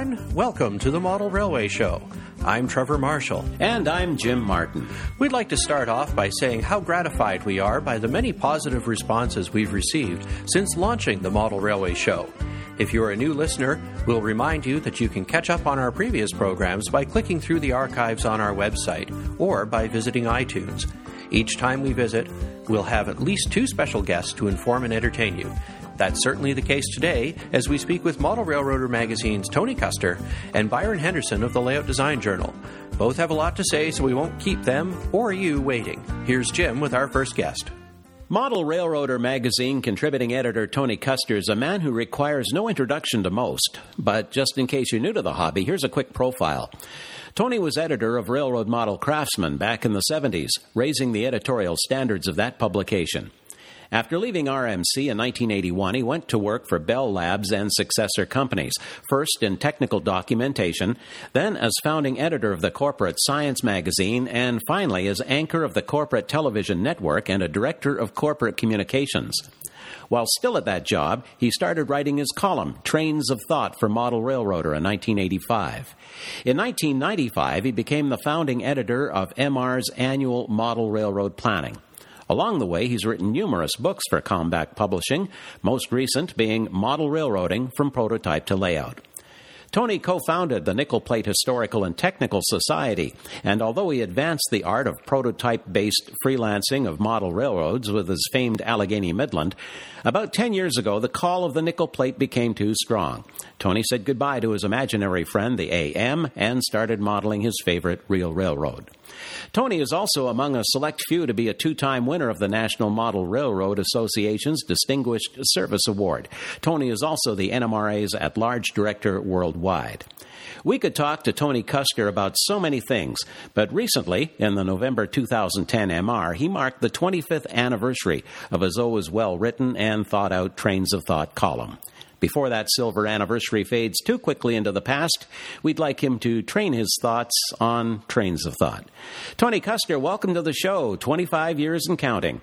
everyone. Welcome to the Model Railway Show. I'm Trevor Marshall. And I'm Jim Martin. We'd like to start off by saying how gratified we are by the many positive responses we've received since launching the Model Railway Show. If you're a new listener, we'll remind you that you can catch up on our previous programs by clicking through the archives on our website or by visiting iTunes. Each time we visit, we'll have at least two special guests to inform and entertain you. That's certainly the case today as we speak with Model Railroader Magazine's Tony Koester and Byron Henderson of the Layout Design Journal. Both have a lot to say, so we won't keep them or you waiting. Here's Jim with our first guest. Model Railroader magazine contributing editor Tony Koester is a man who requires no introduction to most. But just in case you're new to the hobby, here's a quick profile. Tony was editor of Railroad Model Craftsman back in the 70s, raising the editorial standards of that publication. After leaving RMC in 1981, he went to work for Bell Labs and successor companies, first in technical documentation, then as founding editor of the Corporate Science magazine, and finally as anchor of the Corporate Television Network and a director of corporate communications. While still at that job, he started writing his column, Trains of Thought for Model Railroader, in 1985. In 1995, he became the founding editor of MR's annual Model Railroad Planning. Along the way, he's written numerous books for Kalmbach Publishing, most recent being Model Railroading from Prototype to Layout. Tony co founded the Nickel Plate Historical and Technical Society, and although he advanced the art of prototype based freelancing of model railroads with his famed Allegheny Midland, about 10 years ago the call of the nickel plate became too strong. Tony said goodbye to his imaginary friend, the AM, and started modeling his favorite real railroad. Tony is also among a select few to be a two time winner of the National Model Railroad Association's Distinguished Service Award. Tony is also the NMRA's at large director worldwide. We could talk to Tony Koester about so many things, but recently, in the November 2010 MR, he marked the 25th anniversary of his always well written and thought out Trains of Thought column. Before that silver anniversary fades too quickly into the past, we'd like him to train his thoughts on trains of thought. Tony Koester, welcome to the show. 25 years and counting.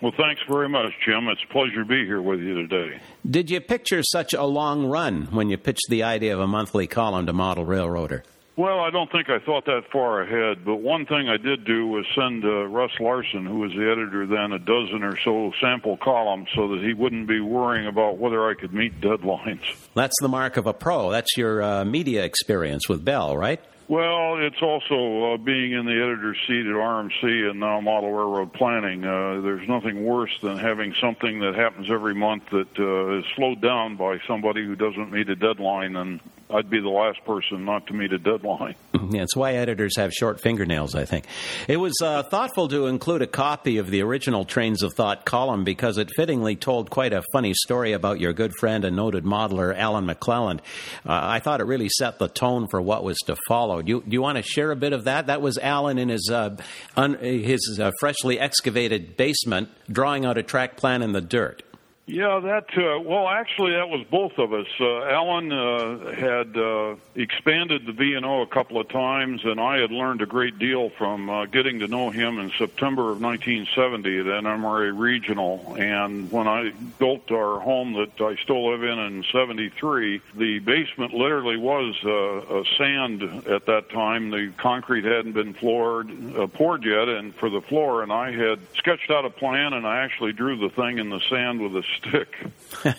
Well, thanks very much, Jim. It's a pleasure to be here with you today. Did you picture such a long run when you pitched the idea of a monthly column to Model Railroader? Well, I don't think I thought that far ahead, but one thing I did do was send uh, Russ Larson, who was the editor then, a dozen or so sample columns so that he wouldn't be worrying about whether I could meet deadlines. That's the mark of a pro. That's your uh, media experience with Bell, right? Well, it's also uh, being in the editor's seat at RMC and now Model Railroad Planning. Uh, there's nothing worse than having something that happens every month that uh, is slowed down by somebody who doesn't meet a deadline, and I'd be the last person not to meet a deadline. Yeah, it's why editors have short fingernails, I think. It was uh, thoughtful to include a copy of the original Trains of Thought column because it fittingly told quite a funny story about your good friend and noted modeler, Alan McClelland. Uh, I thought it really set the tone for what was to follow. Do you, do you want to share a bit of that? That was Alan in his, uh, un, his uh, freshly excavated basement drawing out a track plan in the dirt. Yeah, that uh, well, actually, that was both of us. Uh, Alan uh, had uh, expanded the V and O a couple of times, and I had learned a great deal from uh, getting to know him in September of 1970 at NMRA Regional. And when I built our home that I still live in in '73, the basement literally was uh, a sand at that time. The concrete hadn't been floored, uh, poured yet, and for the floor, and I had sketched out a plan, and I actually drew the thing in the sand with a stick.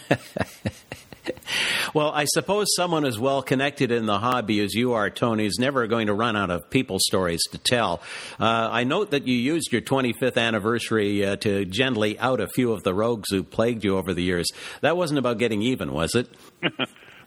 well, I suppose someone as well connected in the hobby as you are, Tony, is never going to run out of people stories to tell. Uh, I note that you used your 25th anniversary uh, to gently out a few of the rogues who plagued you over the years. That wasn't about getting even, was it?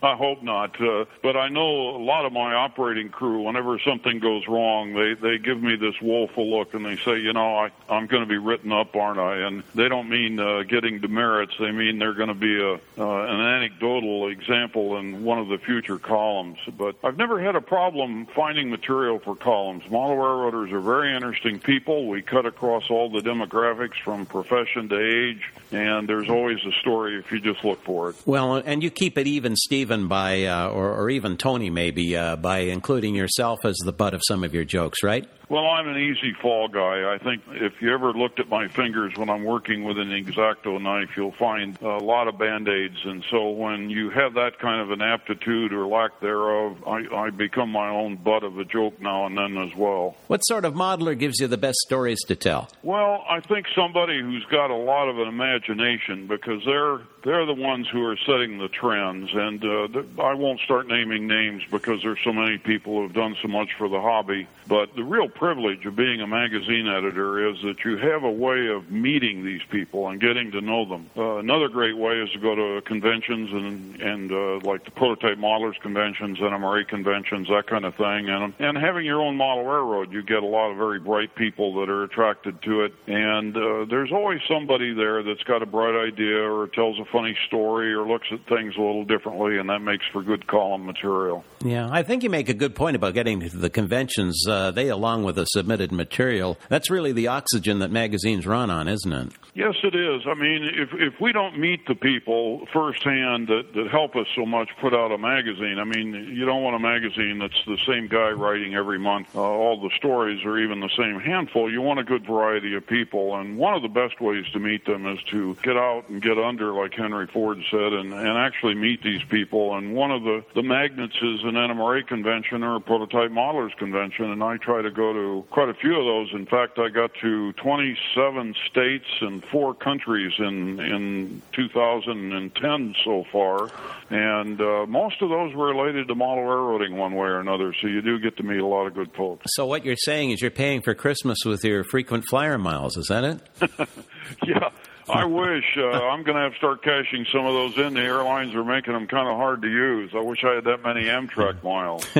I hope not. Uh, but I know a lot of my operating crew, whenever something goes wrong, they they give me this woeful look and they say, you know, I I'm going to be written up, aren't I? And they don't mean uh, getting demerits. They mean they're going to be a uh, an anecdotal example in one of the future columns. But I've never had a problem finding material for columns. Model railroaders are very interesting people. We cut across all the demographics from profession to age, and there's always a story if you just look for it. Well, and you keep it even, Stephen by, uh, or, or, even Tony maybe, uh, by including yourself as the butt of some of your jokes, right? Well, I'm an easy fall guy. I think if you ever looked at my fingers when I'm working with an X-Acto knife, you'll find a lot of band-aids. And so when you have that kind of an aptitude or lack thereof, I, I become my own butt of a joke now and then as well. What sort of modeler gives you the best stories to tell? Well, I think somebody who's got a lot of an imagination because they're they're the ones who are setting the trends. And uh, I won't start naming names because there's so many people who have done so much for the hobby. But the real privilege of being a magazine editor is that you have a way of meeting these people and getting to know them. Uh, another great way is to go to conventions and and uh, like the prototype modelers conventions, NMRA conventions, that kind of thing. And and having your own model railroad, you get a lot of very bright people that are attracted to it. And uh, there's always somebody there that's got a bright idea or tells a funny story or looks at things a little differently, and that makes for good column material. Yeah, I think you make a good point about getting to the conventions. Uh, they, along with the submitted material, that's really the oxygen that magazines run on, isn't it? Yes, it is. I mean, if if we don't meet the people firsthand that that help us so much put out a magazine, I mean, you don't want a magazine that's the same guy writing every month uh, all the stories or even the same handful. You want a good variety of people, and one of the best ways to meet them is to get out and get under, like Henry Ford said, and and actually meet these people. And one of the the magnets is an NMRA convention or a prototype modelers convention, and I try to go to quite a few of those. In fact, I got to 27 states and four countries in in 2010 so far, and uh, most of those were related to model railroading one way or another. So you do get to meet a lot of good folks. So what you're saying is you're paying for Christmas with your frequent flyer miles. Is that it? yeah. I wish uh, I'm going to have to start cashing some of those in. The airlines are making them kind of hard to use. I wish I had that many Amtrak miles.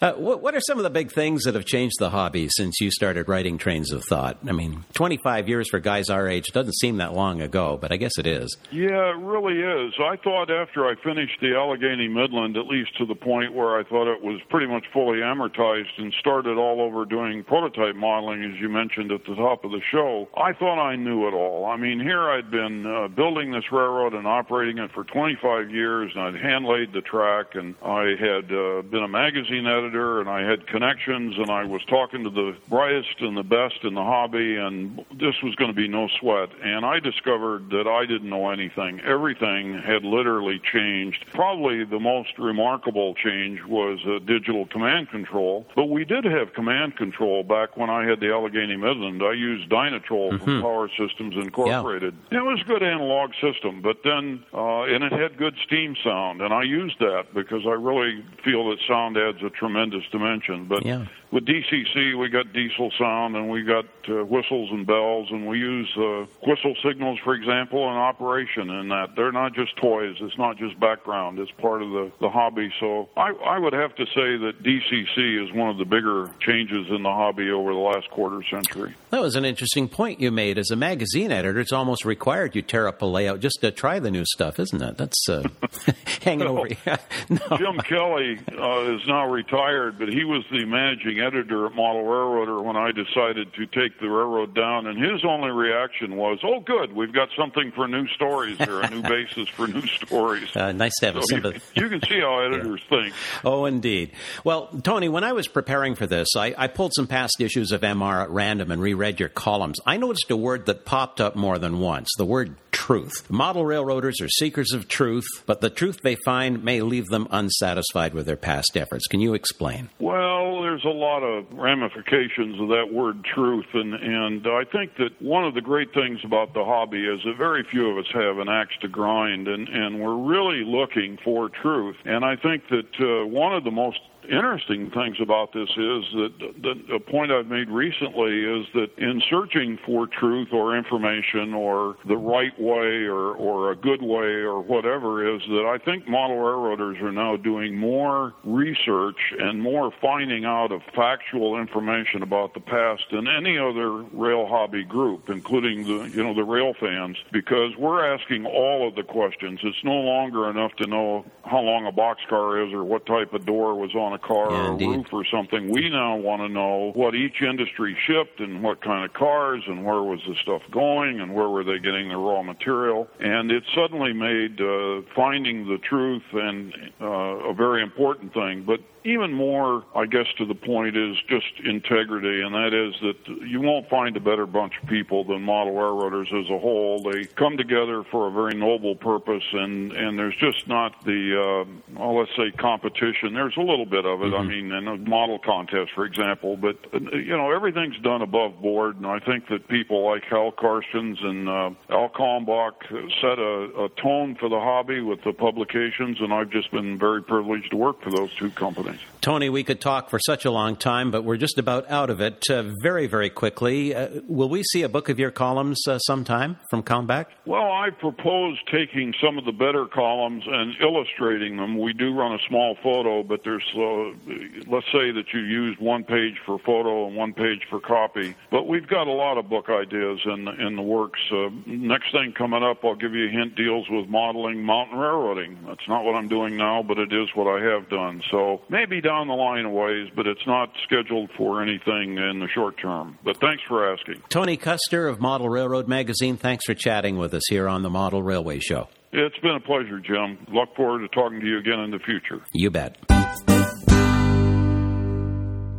Uh, what, what, are some of the big things that have changed the hobby since you started writing Trains of Thought? I mean, 25 years for guys our age doesn't seem that long ago, but I guess it is. Yeah, it really is. I thought after I finished the Allegheny Midland, at least to the point where I thought it was pretty much fully amortized and started all over doing prototype modeling, as you mentioned at the top of the show, I thought I knew it all. I mean, here I'd been uh, building this railroad and operating it for 25 years, and I'd hand laid the track, and I had uh, been a magazine editor editor and I had connections and I was talking to the brightest and the best in the hobby and this was going to be no sweat. And I discovered that I didn't know anything. Everything had literally changed. Probably the most remarkable change was uh, digital command control, but we did have command control back when I had the Allegheny Midland. I used Dynatrol mm-hmm. from Power Systems Incorporated. Yeah. It was a good analog system, but then, uh, and it had good steam sound, and I used that because I really feel that sound adds a tremendous tremendous dimension. But yeah with DCC, we got diesel sound and we got uh, whistles and bells, and we use uh, whistle signals, for example, in operation. And that they're not just toys; it's not just background; it's part of the the hobby. So I, I would have to say that DCC is one of the bigger changes in the hobby over the last quarter century. That was an interesting point you made. As a magazine editor, it's almost required you tear up a layout just to try the new stuff, isn't it? That's uh, hanging no. over. no. Jim Kelly uh, is now retired, but he was the managing editor at Model Railroader when I decided to take the railroad down, and his only reaction was, "Oh, good, we've got something for new stories here, a new basis for new stories." Uh, nice to have so a sympathy. You, you, can see how editors yeah. think. Oh, indeed. Well, Tony, when I was preparing for this, I, I pulled some past issues of MR at random and reread your columns. I noticed a word that popped up more than once: the word truth. Model railroaders are seekers of truth, but the truth they find may leave them unsatisfied with their past efforts. Can you explain? Well, there's a lot of ramifications of that word truth, and, and I think that one of the great things about the hobby is that very few of us have an axe to grind, and, and we're really looking for truth. And I think that uh, one of the most interesting things about this is that the, point I've made recently is that in searching for truth or information or the right way or, or a good way or whatever is that I think model railroaders are now doing more research and more finding out of factual information about the past than any other rail hobby group, including the you know the rail fans, because we're asking all of the questions. It's no longer enough to know how long a boxcar is or what type of door was on a car yeah, or a roof or something. We now want to know what each industry shipped and what kind of cars and where was the stuff going and where were they getting the raw material. And it suddenly made uh, finding the truth and uh, a very important thing. But even more, I guess, to the point is just integrity, and that is that you won't find a better bunch of people than model railroaders as a whole. They come together for a very noble purpose, and and there's just not the, uh, well, let's say, competition. There's a little bit of it. Mm-hmm. I mean, in a model contest, for example, but you know everything's done above board, and I think that people like Hal Carstens and uh, Al Kalmbach set a, a tone for the hobby with the publications, and I've just been very privileged to work for those two companies. Tony, we could talk for such a long time, but we're just about out of it. Uh, very, very quickly, uh, will we see a book of your columns uh, sometime from Kalmbach? Well, I propose taking some of the better columns and illustrating them. We do run a small photo, but there's, uh, let's say that you used one page for photo and one page for copy. But we've got a lot of book ideas in in the works. Uh, next thing coming up, I'll give you a hint. Deals with modeling mountain railroading. That's not what I'm doing now, but it is what I have done. So maybe down the line a ways, but it's not scheduled for anything in the short term. But thanks for asking. Tony Koester of Model Railroad Magazine. Thanks for chatting with us here on the Model Railway Show. It's been a pleasure, Jim. Look forward to talking to you again in the future. You bet.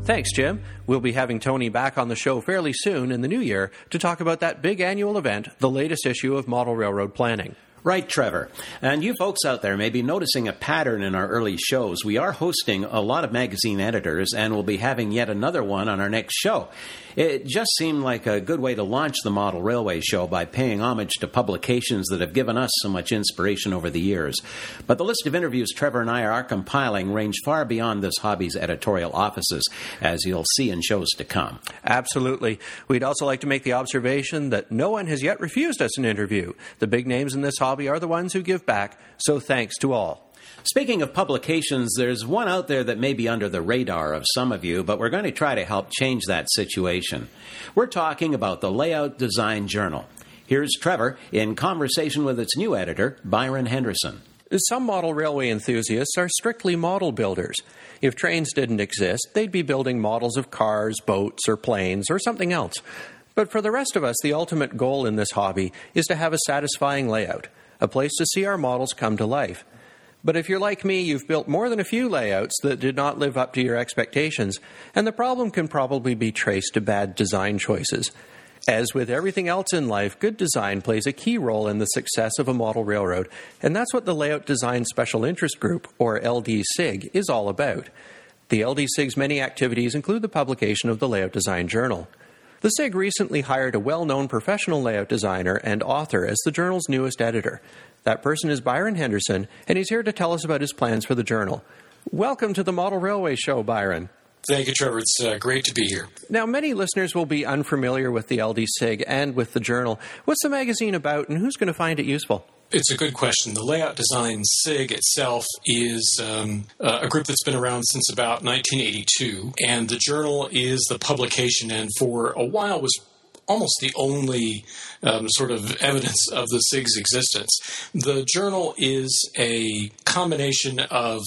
Thanks, Jim. We'll be having Tony back on the show fairly soon in the new year to talk about that big annual event, the latest issue of Model Railroad Planning. Right, Trevor. And you folks out there may be noticing a pattern in our early shows. We are hosting a lot of magazine editors, and we'll be having yet another one on our next show. It just seemed like a good way to launch the Model Railway Show by paying homage to publications that have given us so much inspiration over the years. But the list of interviews Trevor and I are compiling range far beyond this hobby's editorial offices, as you'll see in shows to come. Absolutely. We'd also like to make the observation that no one has yet refused us an interview. The big names in this hobby are the ones who give back, so thanks to all. Speaking of publications, there's one out there that may be under the radar of some of you, but we're going to try to help change that situation. We're talking about the Layout Design Journal. Here's Trevor in conversation with its new editor, Byron Henderson. Some model railway enthusiasts are strictly model builders. If trains didn't exist, they'd be building models of cars, boats, or planes, or something else. But for the rest of us, the ultimate goal in this hobby is to have a satisfying layout, a place to see our models come to life. But if you're like me, you've built more than a few layouts that did not live up to your expectations, and the problem can probably be traced to bad design choices. As with everything else in life, good design plays a key role in the success of a model railroad, and that's what the Layout Design Special Interest Group, or LDSIG, is all about. The LDSIG's many activities include the publication of the Layout Design Journal. The SIG recently hired a well known professional layout designer and author as the journal's newest editor. That person is Byron Henderson, and he's here to tell us about his plans for the journal. Welcome to the Model Railway Show, Byron. Thank you, Trevor. It's uh, great to be here. Now, many listeners will be unfamiliar with the LD SIG and with the journal. What's the magazine about, and who's going to find it useful? It's a good question. The Layout Design SIG itself is um, uh, a group that's been around since about 1982, and the journal is the publication, and for a while was almost the only um, sort of evidence of the SIG's existence. The journal is a combination of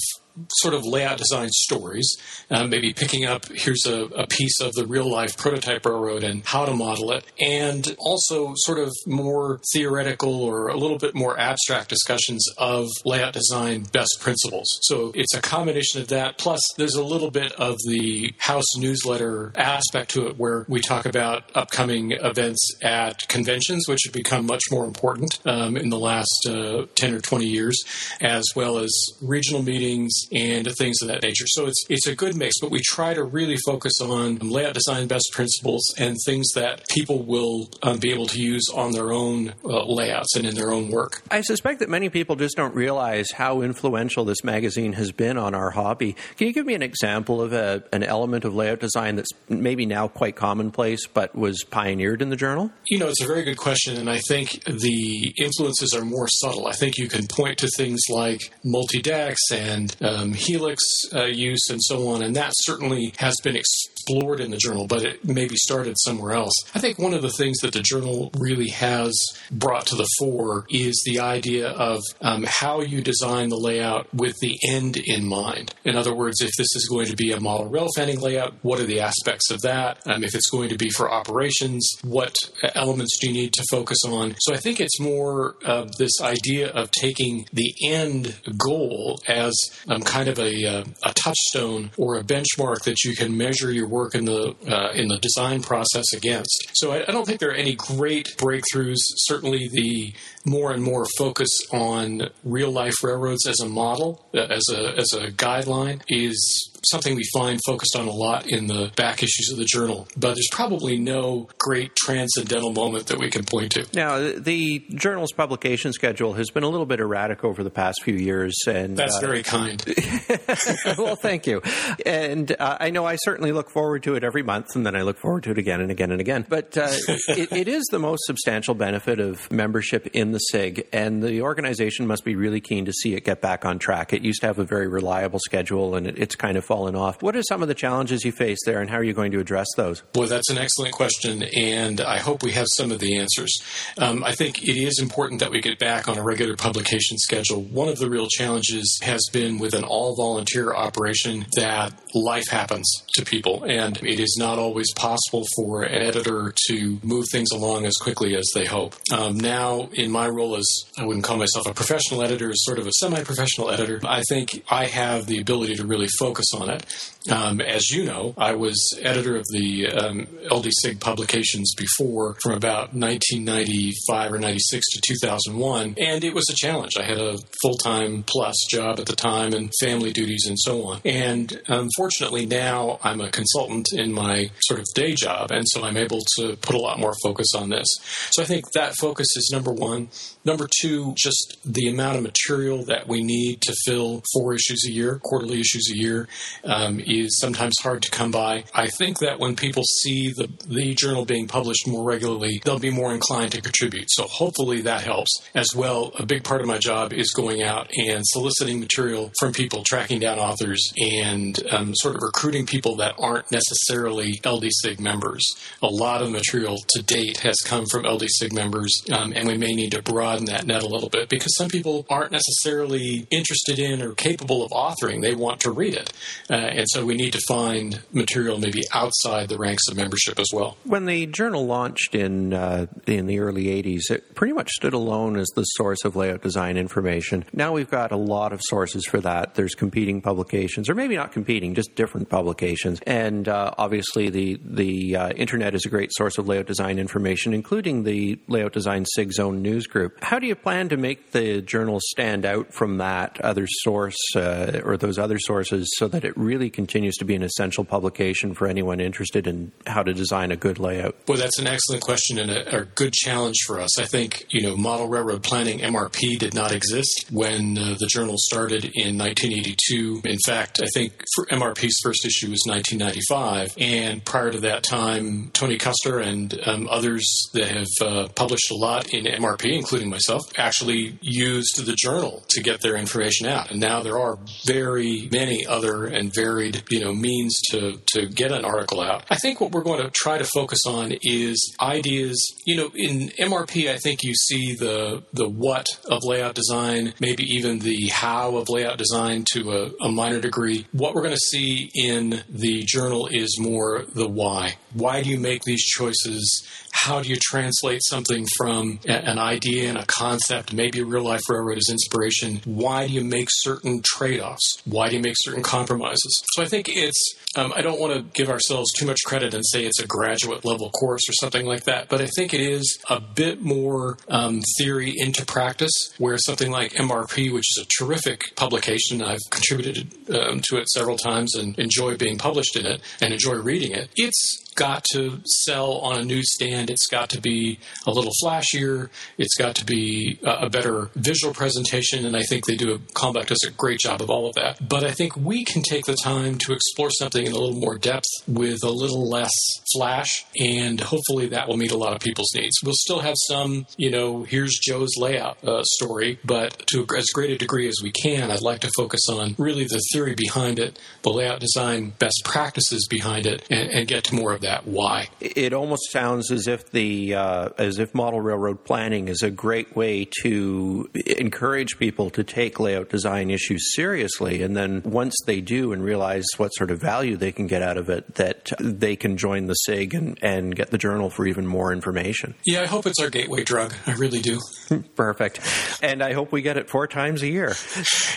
sort of layout design stories, uh, maybe picking up here's a, a, piece of the real life prototype railroad and how to model it, and also sort of more theoretical or a little bit more abstract discussions of layout design best principles. So it's a combination of that, plus there's a little bit of the house newsletter aspect to it where we talk about upcoming events at conventions, which have become much more important um, in the last uh, 10 or 20 years, as well as regional meetings and things of that nature. So it's it's a good mix, but we try to really focus on layout design best principles and things that people will um, be able to use on their own uh, layouts and in their own work. I suspect that many people just don't realize how influential this magazine has been on our hobby. Can you give me an example of a, an element of layout design that's maybe now quite commonplace but was pioneered in the journal? You know, it's a very good question, and I think the influences are more subtle. I think you can point to things like multi decks and uh, um, helix uh, use and so on, and that certainly has been ex- explored in the journal, but it maybe started somewhere else. I think one of the things that the journal really has brought to the fore is the idea of um, how you design the layout with the end in mind. In other words, if this is going to be a model rail fanning layout, what are the aspects of that? Um, if it's going to be for operations, what elements do you need to focus on? So I think it's more of this idea of taking the end goal as um, kind of a, uh, a touchstone or a benchmark that you can measure your work in the uh, in the design process against. So I, I don't think there are any great breakthroughs. Certainly, the more and more focus on real life railroads as a model, uh, as a as a guideline, is something we find focused on a lot in the back issues of the journal, but there's probably no great transcendental moment that we can point to. Now, the journal's publication schedule has been a little bit erratic over the past few years, and that's uh, very kind. well, thank you. And uh, I know I certainly look forward to it every month, and then I look forward to it again and again and again. But uh, it, it is the most substantial benefit of membership in the SIG, and the organization must be really keen to see it get back on track. It used to have a very reliable schedule, and it, it's kind of fallen off. What are some of the challenges you face there, and how are you going to address those? Boy, that's an excellent question, and I hope we have some of the answers. Um, I think it is important that we get back on a regular publication schedule. One of the real challenges has been with an all volunteer operation that life happens to people, and it is not always possible for an editor to move things along as quickly as they hope. Um, now, in my role as I wouldn't call myself a professional editor, sort of a semi professional editor, I think I have the ability to really focus on it. Um, as you know, I was editor of the um, LD-SIG publications before from about 1995 or 96 to 2001, and it was a challenge. I had a full-time plus job at the time and family duties and so on. And unfortunately, now I'm a consultant in my sort of day job, and so I'm able to put a lot more focus on this. So I think that focus is number one. Number two, just the amount of material that we need to fill four issues a year, quarterly issues a year. Um, is sometimes hard to come by. I think that when people see the, the journal being published more regularly, they'll be more inclined to contribute. So hopefully that helps. As well, a big part of my job is going out and soliciting material from people, tracking down authors, and um, sort of recruiting people that aren't necessarily LD-SIG members. A lot of material to date has come from LD-SIG members, um, and we may need to broaden that net a little bit because some people aren't necessarily interested in or capable of authoring. They want to read it. Uh, and so we need to find material maybe outside the ranks of membership as well. When the journal launched in uh, in the early 80s, it pretty much stood alone as the source of layout design information. Now we've got a lot of sources for that. There's competing publications, or maybe not competing, just different publications. And uh, obviously, the the uh, internet is a great source of layout design information, including the Layout Design SIG Zone news group. How do you plan to make the journal stand out from that other source uh, or those other sources so that it really continues to be an essential publication for anyone interested in how to design a good layout? Well, that's an excellent question and a, a good challenge for us. I think, you know, model railroad planning, MRP, did not exist when uh, the journal started in 1982. In fact, I think MRP's first issue was 1995. And prior to that time, Tony Koester and um, others that have uh, published a lot in MRP, including myself, actually used the journal to get their information out. And now there are very many other and varied, you know, means to, to get an article out. I think what we're going to try to focus on is ideas. You know, in MRP, I think you see the the what of layout design, maybe even the how of layout design to a, a minor degree. What we're going to see in the journal is more the why. Why do you make these choices? How do you translate something from a, an idea and a concept, maybe a real life railroad as inspiration? Why do you make certain trade offs? Why do you make certain compromises? So I think it's, um, I don't want to give ourselves too much credit and say it's a graduate level course or something like that, but I think it is a bit more um, theory into practice, where something like MRP, which is a terrific publication, I've contributed um, to it several times and enjoy being published in it and enjoy reading it, it's got to sell on a newsstand. It's got to be a little flashier. It's got to be a, a better visual presentation, and I think they do. A, Kalmbach does a great job of all of that. But I think we can take the time to explore something in a little more depth with a little less flash, and hopefully that will meet a lot of people's needs. We'll still have some, you know, here's Joe's layout uh, story, but to as great a degree as we can, I'd like to focus on really the theory behind it, the layout design best practices behind it, and, and get to more of that why. It almost sounds as if the uh, as if model railroad planning is a great way to encourage people to take layout design issues seriously, and then once they do and realize what sort of value they can get out of it, that they can join the SIG and, and get the journal for even more information. Yeah, I hope it's our gateway drug. I really do. Perfect. And I hope we get it four times a year.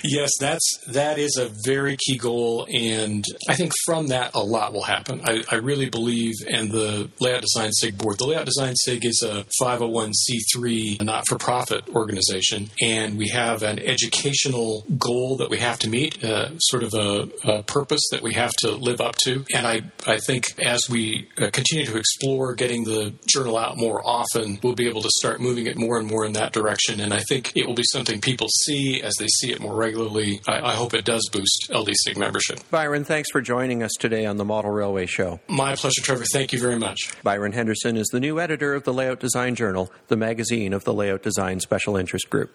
yes, that's that is a very key goal, and I think from that a lot will happen. I, I really believe, and the Layout Design SIG board. The Layout Design SIG is a 501c3 not-for-profit organization, and we have an educational goal that we have to meet, uh, sort of a, a, purpose that we have to live up to. And I, I think as we uh, continue to explore getting the journal out more often, we'll be able to start moving it more and more in that direction. And I think it will be something people see as they see it more regularly. I, I hope it does boost LDSIG membership. Byron, thanks for joining us today on the Model Railway Show. My pleasure, Trevor. Thank you very much. Byron Henderson is the new editor of the Layout Design Journal, the magazine of the Layout Design Special Interest Group.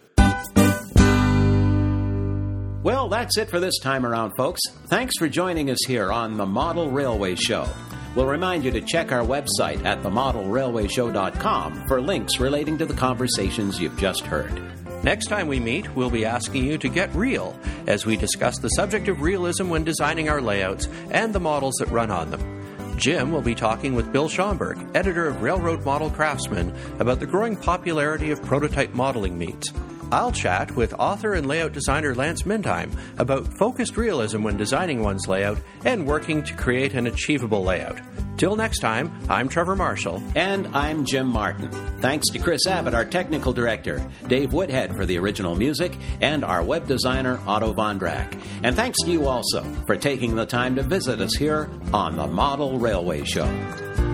Well, that's it for this time around, folks. Thanks for joining us here on the Model Railway Show. We'll remind you to check our website at themodelrailwayshow.com for links relating to the conversations you've just heard. Next time we meet, we'll be asking you to get real as we discuss the subject of realism when designing our layouts and the models that run on them. Jim will be talking with Bill Schaumburg, editor of Railroad Model Craftsman, about the growing popularity of prototype modeling meets. I'll chat with author and layout designer Lance Mindheim about focused realism when designing one's layout and working to create an achievable layout. Till next time, I'm Trevor Marshall. And I'm Jim Martin. Thanks to Chris Abbott, our technical director, Dave Woodhead for the original music, and our web designer, Otto Vondrak. And thanks to you also for taking the time to visit us here on the Model Railway Show.